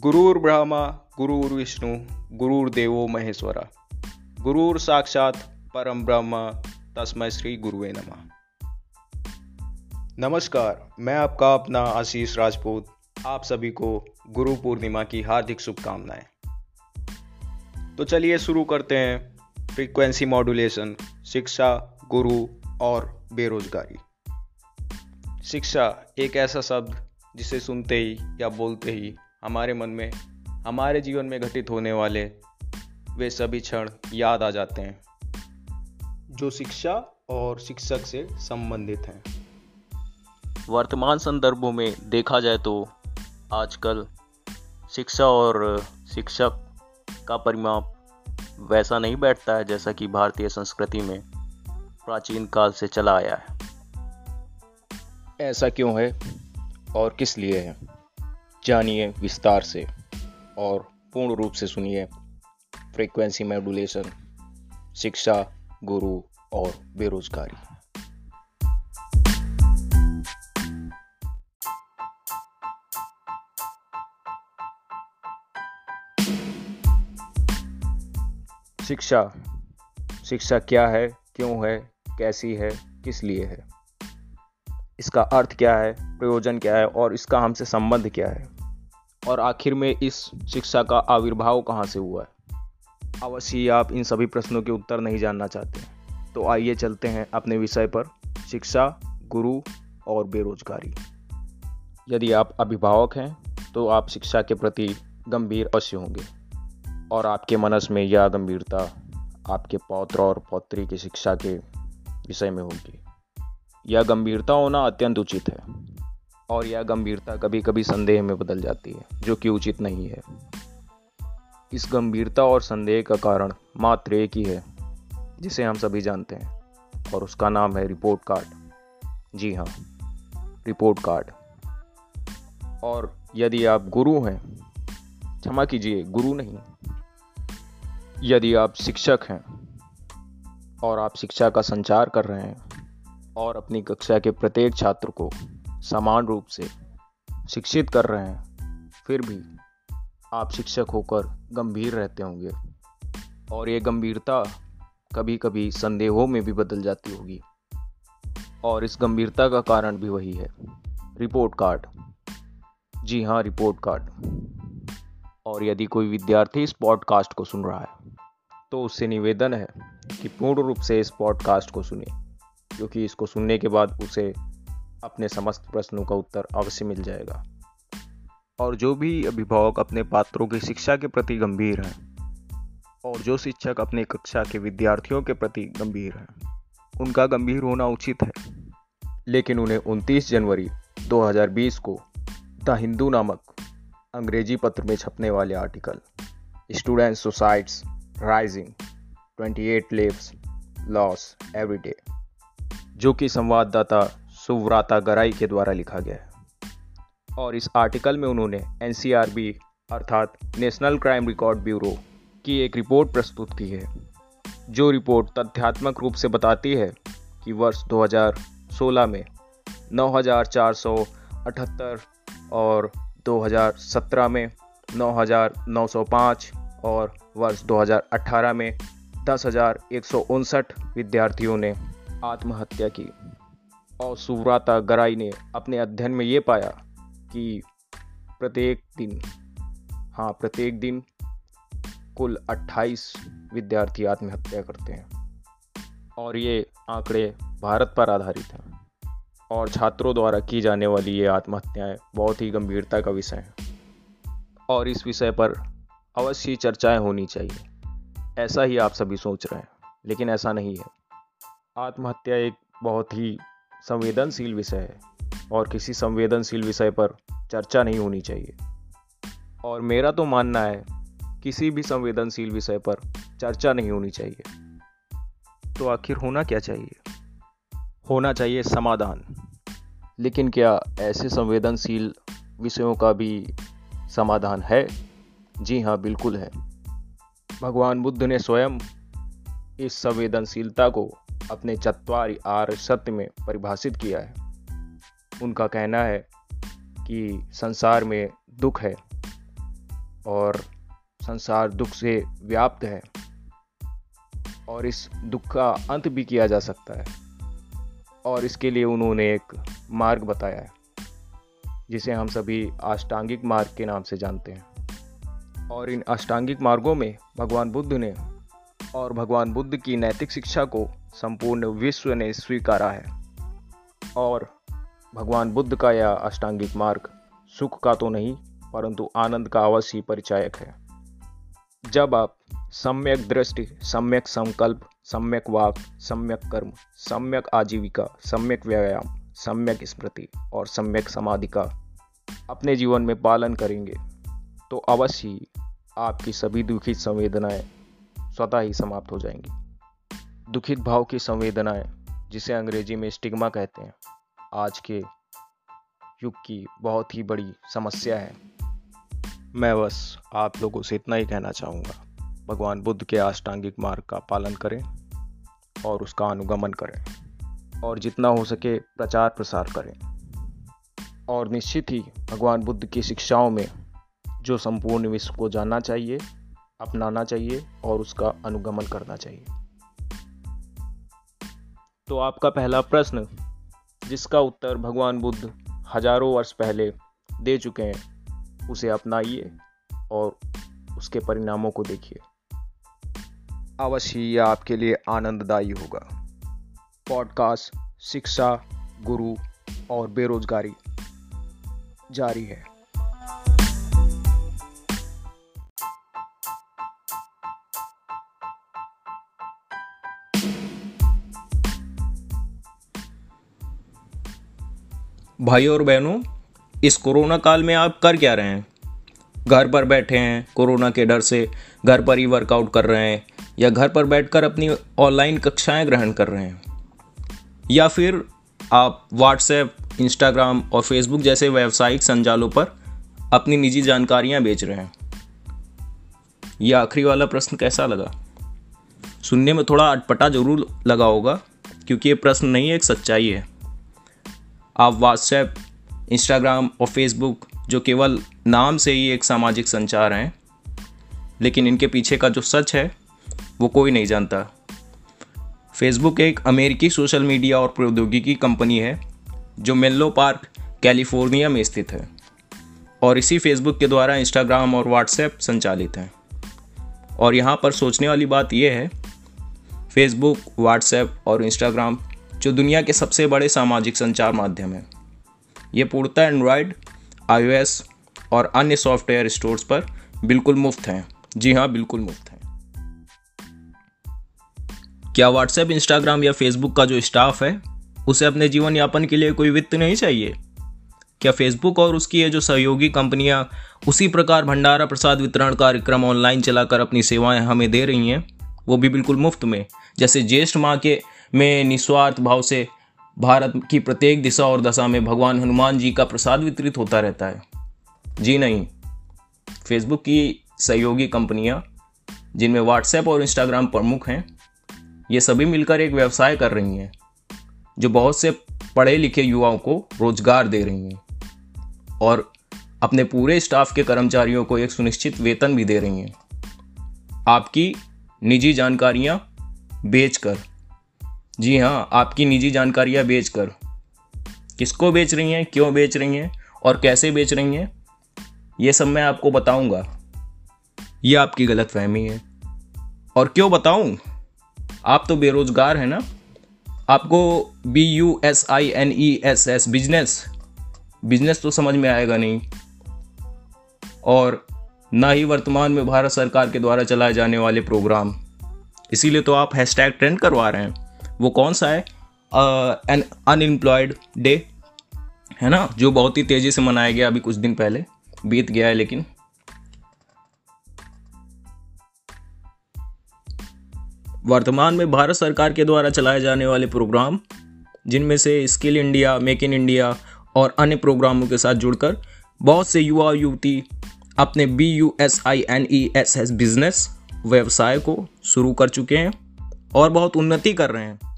गुरुर् ब्रह्मा गुरुर्विष्णु गुरुर्देवो महेश्वरा। गुरुर साक्षात परम ब्रह्म तस्मय श्री गुरुवे नमः। नमस्कार, मैं आपका अपना आशीष राजपूत, आप सभी को गुरु पूर्णिमा की हार्दिक शुभकामनाएँ। तो चलिए शुरू करते हैं फ्रीक्वेंसी मॉड्यूलेशन शिक्षा, गुरु और बेरोजगारी। शिक्षा एक ऐसा शब्द जिसे सुनते ही या बोलते ही हमारे मन में हमारे जीवन में घटित होने वाले वे सभी क्षण याद आ जाते हैं जो शिक्षा और शिक्षक से संबंधित हैं। वर्तमान संदर्भों में देखा जाए तो आजकल शिक्षा और शिक्षक का परिमाप वैसा नहीं बैठता है जैसा कि भारतीय संस्कृति में प्राचीन काल से चला आया है। ऐसा क्यों है और किस लिए है? जानिए विस्तार से और पूर्ण रूप से सुनिए फ्रीक्वेंसी मेडुलेशन शिक्षा, गुरु और बेरोजगारी। शिक्षा शिक्षा क्या है, क्यों है, कैसी है, किस लिए है? इसका अर्थ क्या है, प्रयोजन क्या है और इसका हमसे संबंध क्या है? और आखिर में इस शिक्षा का आविर्भाव कहाँ से हुआ है? अवश्य आप इन सभी प्रश्नों के उत्तर नहीं जानना चाहते तो आइए चलते हैं अपने विषय पर, शिक्षा, गुरु और बेरोजगारी। यदि आप अभिभावक हैं तो आप शिक्षा के प्रति गंभीर अवश्य होंगे और आपके मनस में यह गंभीरता आपके पौत्र और पौत्री की शिक्षा के विषय में होगी। यह गंभीरता होना अत्यंत उचित है, और यह गंभीरता कभी कभी संदेह में बदल जाती है, जो कि उचित नहीं है। इस गंभीरता और संदेह का कारण मात्र एक ही है, जिसे हम सभी जानते हैं, और उसका नाम है रिपोर्ट कार्ड। जी हाँ रिपोर्ट कार्ड। और यदि आप गुरु हैं, क्षमा कीजिए, गुरु नहीं। यदि आप शिक्षक हैं, और आप शिक्षा का संचार कर रहे हैं और अपनी कक्षा के प्रत्येक छात्र को समान रूप से शिक्षित कर रहे हैं, फिर भी आप शिक्षक होकर गंभीर रहते होंगे। और ये गंभीरता कभी कभी संदेहों में भी बदल जाती होगी। और इस गंभीरता का कारण भी वही है। Report card. जी हाँ रिपोर्ट कार्ड। और यदि कोई विद्यार्थी इस पॉडकास्ट को सुन रहा है तो उससे निवेदन है कि पूर्ण रूप से इस पॉडकास्ट को सुने। क्योंकि इसको सुनने के बाद उसे अपने समस्त प्रश्नों का उत्तर अवश्य मिल जाएगा। और जो भी अभिभावक अपने पात्रों की शिक्षा के प्रति गंभीर हैं और जो शिक्षक अपने कक्षा के विद्यार्थियों के प्रति गंभीर हैं उनका गंभीर होना उचित है। लेकिन उन्हें 29 जनवरी 2020 को द हिंदू नामक अंग्रेज़ी पत्र में छपने वाले article student suicides rising 28 lives loss every day. जो कि संवाददाता सुव्राता गराई के द्वारा लिखा गया है। और इस आर्टिकल में उन्होंने एनसीआरबी अर्थात नेशनल क्राइम रिकॉर्ड ब्यूरो की एक रिपोर्ट प्रस्तुत की है। जो रिपोर्ट तथ्यात्मक रूप से बताती है कि वर्ष 2016 में 9,478 और 2017 में 9,905 और वर्ष 2018 में दस विद्यार्थियों ने आत्महत्या की। और सुव्राता गराई ने अपने अध्ययन में ये पाया कि प्रत्येक दिन हाँ प्रत्येक दिन कुल 28 विद्यार्थी आत्महत्या करते हैं। और ये आंकड़े भारत पर आधारित हैं। और छात्रों द्वारा की जाने वाली ये आत्महत्याएँ बहुत ही गंभीरता का विषय है। और इस विषय पर अवश्य चर्चाएँ होनी चाहिए। ऐसा ही आप सभी सोच रहे हैं, लेकिन ऐसा नहीं है। आत्महत्या एक बहुत ही संवेदनशील विषय है और किसी संवेदनशील विषय पर चर्चा नहीं होनी चाहिए। और मेरा तो मानना है, किसी भी संवेदनशील विषय पर चर्चा नहीं होनी चाहिए। तो आखिर होना क्या चाहिए? होना चाहिए समाधान। लेकिन क्या ऐसे संवेदनशील विषयों का भी समाधान है? जी हाँ बिल्कुल है। भगवान बुद्ध ने स्वयं इस संवेदनशीलता को अपने चतवारी आर सत्य में परिभाषित किया है। उनका कहना है कि संसार में दुख है और संसार दुख से व्याप्त है और इस दुख का अंत भी किया जा सकता है और इसके लिए उन्होंने एक मार्ग बताया है, जिसे हम सभी अष्टांगिक मार्ग के नाम से जानते हैं। और इन अष्टांगिक मार्गों में भगवान बुद्ध ने और भगवान बुद्ध की नैतिक शिक्षा को संपूर्ण विश्व ने स्वीकारा है। और भगवान बुद्ध का यह अष्टांगिक मार्ग सुख का तो नहीं, परंतु आनंद का अवश्य परिचायक है। जब आप सम्यक दृष्टि, सम्यक संकल्प, सम्यक वाक, सम्यक कर्म, सम्यक आजीविका, सम्यक व्यायाम, सम्यक स्मृति और सम्यक समाधि का अपने जीवन में पालन करेंगे तो अवश्य ही आपकी सभी दुखी संवेदनाएँ स्वतः ही समाप्त हो जाएँगी। दुखित भाव की संवेदनाएँ, जिसे अंग्रेज़ी में स्टिग्मा कहते हैं, आज के युग की बहुत ही बड़ी समस्या है। मैं बस आप लोगों से इतना ही कहना चाहूँगा। भगवान बुद्ध के अष्टांगिक मार्ग का पालन करें और उसका अनुगमन करें और जितना हो सके प्रचार प्रसार करें। और निश्चित ही भगवान बुद्ध की शिक्षाओं में जो संपूर्ण विश्व को जानना चाहिए, अपनाना चाहिए और उसका अनुगमन करना चाहिए। तो आपका पहला प्रश्न, जिसका उत्तर भगवान बुद्ध हज़ारों वर्ष पहले दे चुके हैं, उसे अपनाइए और उसके परिणामों को देखिए। अवश्य यह आपके लिए आनंददायी होगा। पॉडकास्ट, शिक्षा, गुरु और बेरोजगारी जारी है। भाई और बहनों, इस कोरोना काल में आप कर क्या रहे हैं? घर पर बैठे हैं, कोरोना के डर से घर पर ही वर्कआउट कर रहे हैं, या घर पर बैठकर अपनी ऑनलाइन कक्षाएँ ग्रहण कर रहे हैं? या फिर आप व्हाट्सएप इंस्टाग्राम और फेसबुक जैसे व्यावसायिक संजालों पर अपनी निजी जानकारियाँ बेच रहे हैं? यह आखिरी वाला प्रश्न कैसा लगा? सुनने में थोड़ा अटपटा ज़रूर लगा होगा, क्योंकि ये प्रश्न नहीं, एक सच्चाई है। आप व्हाट्सएप इंस्टाग्राम और फेसबुक जो केवल नाम से ही एक सामाजिक संचार हैं, लेकिन इनके पीछे का जो सच है, वो कोई नहीं जानता। फेसबुक एक अमेरिकी सोशल मीडिया और प्रौद्योगिकी कंपनी है, जो मेल्लो पार्क, कैलिफ़ोर्निया में स्थित है, और इसी फेसबुक के द्वारा इंस्टाग्राम और व्हाट्सएप संचालित हैं। और यहाँ पर सोचने वाली बात यह है फेसबुक व्हाट्सएप और इंस्टाग्राम जो दुनिया के सबसे बड़े सामाजिक संचार माध्यम है। ये पूर्णतः एंड्रॉयड आई और अन्य सॉफ्टवेयर स्टोर्स पर बिल्कुल मुफ़्त हैं। जी हाँ बिल्कुल मुफ़्त हैं। क्या व्हाट्सएप इंस्टाग्राम या फेसबुक का जो स्टाफ है, उसे अपने जीवन यापन के लिए कोई वित्त नहीं चाहिए? क्या फेसबुक और उसकी ये जो सहयोगी कंपनियाँ उसी प्रकार भंडारा प्रसाद वितरण कार्यक्रम ऑनलाइन चलाकर अपनी सेवाएँ हमें दे रही हैं, वो भी बिल्कुल मुफ़्त में। जैसे ज्येष्ठ माह के में निस्वार्थ भाव से भारत की प्रत्येक दिशा और दशा में भगवान हनुमान जी का प्रसाद वितरित होता रहता है। जी नहीं। फेसबुक की सहयोगी कंपनियाँ, जिनमें व्हाट्सएप और इंस्टाग्राम प्रमुख हैं, ये सभी मिलकर एक व्यवसाय कर रही हैं, जो बहुत से पढ़े लिखे युवाओं को रोज़गार दे रही हैं और अपने पूरे स्टाफ के कर्मचारियों को एक सुनिश्चित वेतन भी दे रही हैं। आपकी निजी जानकारियाँ बेचकर जी हाँ आपकी निजी जानकारियाँ बेचकर किसको बेच रही हैं, क्यों बेच रही हैं और कैसे बेच रही हैं, ये सब मैं आपको बताऊँगा। ये आपकी गलत फहमी है। और क्यों बताऊँ? आप तो बेरोजगार हैं ना। आपको B U S I N E S S, business. Business तो समझ में आएगा नहीं। और ना ही वर्तमान में भारत सरकार के द्वारा चलाए जाने वाले प्रोग्राम। इसीलिए तो आप हैशटैग ट्रेंड करवा रहे हैं। वो कौन सा है? एन अनएम्प्लॉयड डे है ना? जो बहुत ही तेज़ी से मनाया गया अभी कुछ दिन पहले, बीत गया है लेकिन। वर्तमान में भारत सरकार के द्वारा चलाए जाने वाले प्रोग्राम, जिनमें से skill India make in India और अन्य प्रोग्रामों के साथ जुड़कर बहुत से युवा युवती अपने B U S I N E S S business व्यवसाय को शुरू कर चुके हैं और बहुत उन्नति कर रहे हैं।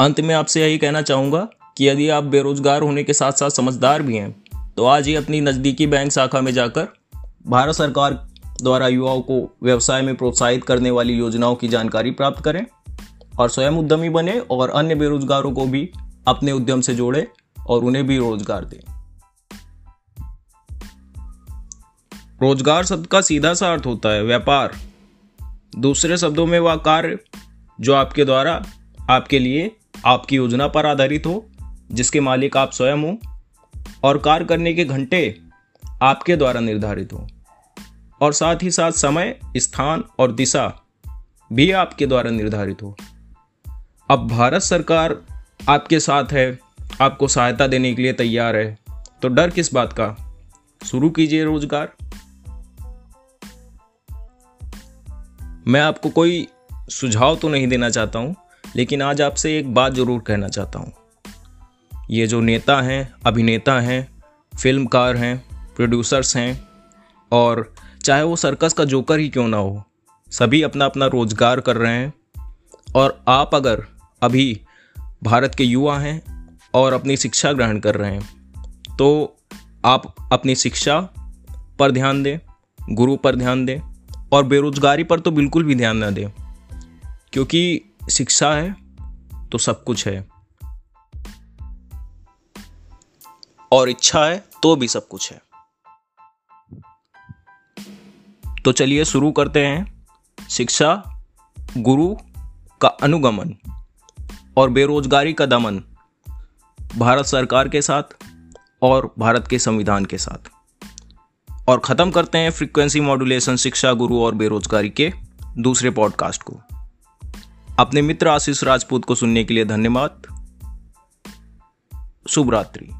अंत में आपसे यही कहना चाहूँगा कि यदि आप बेरोजगार होने के साथ साथ समझदार भी हैं तो आज ही अपनी नज़दीकी बैंक शाखा में जाकर भारत सरकार द्वारा युवाओं को व्यवसाय में प्रोत्साहित करने वाली योजनाओं की जानकारी प्राप्त करें और स्वयं उद्यमी बने और अन्य बेरोजगारों को भी अपने उद्यम से जोड़े और उन्हें भी रोज़गार दें। रोज़गार शब्द का सीधा सा अर्थ होता है, व्यापार। दूसरे शब्दों में वह कार्य जो आपके द्वारा, आपके लिए आपकी योजना पर आधारित हो, जिसके मालिक आप स्वयं हो, और कार्य करने के घंटे आपके द्वारा निर्धारित हो। और साथ ही साथ समय, स्थान और दिशा भी आपके द्वारा निर्धारित हो। अब भारत सरकार आपके साथ है, आपको सहायता देने के लिए तैयार है तो डर किस बात का? शुरू कीजिए रोज़गार। मैं आपको कोई सुझाव तो नहीं देना चाहता हूँ लेकिन आज आपसे एक बात ज़रूर कहना चाहता हूँ। ये जो नेता हैं, अभिनेता हैं, फिल्मकार हैं प्रोड्यूसर्स हैं, और चाहे वो सर्कस का जोकर ही क्यों ना हो, सभी अपना अपना रोज़गार कर रहे हैं, और आप अगर अभी भारत के युवा हैं और अपनी शिक्षा ग्रहण कर रहे हैं तो आप अपनी शिक्षा पर ध्यान दें, गुरु पर ध्यान दें, और बेरोजगारी पर तो बिल्कुल भी ध्यान ना दें, क्योंकि शिक्षा है तो सब कुछ है। और इच्छा है तो भी सब कुछ है। तो चलिए शुरू करते हैं। शिक्षा, गुरु का अनुगमन और बेरोजगारी का दमन भारत सरकार के साथ और भारत के संविधान के साथ। और ख़त्म करते हैं फ्रीक्वेंसी मॉड्यूलेशन शिक्षा, गुरु और बेरोजगारी के दूसरे पॉडकास्ट को। अपने मित्र आशीष राजपूत को सुनने के लिए धन्यवाद। शुभ रात्रि।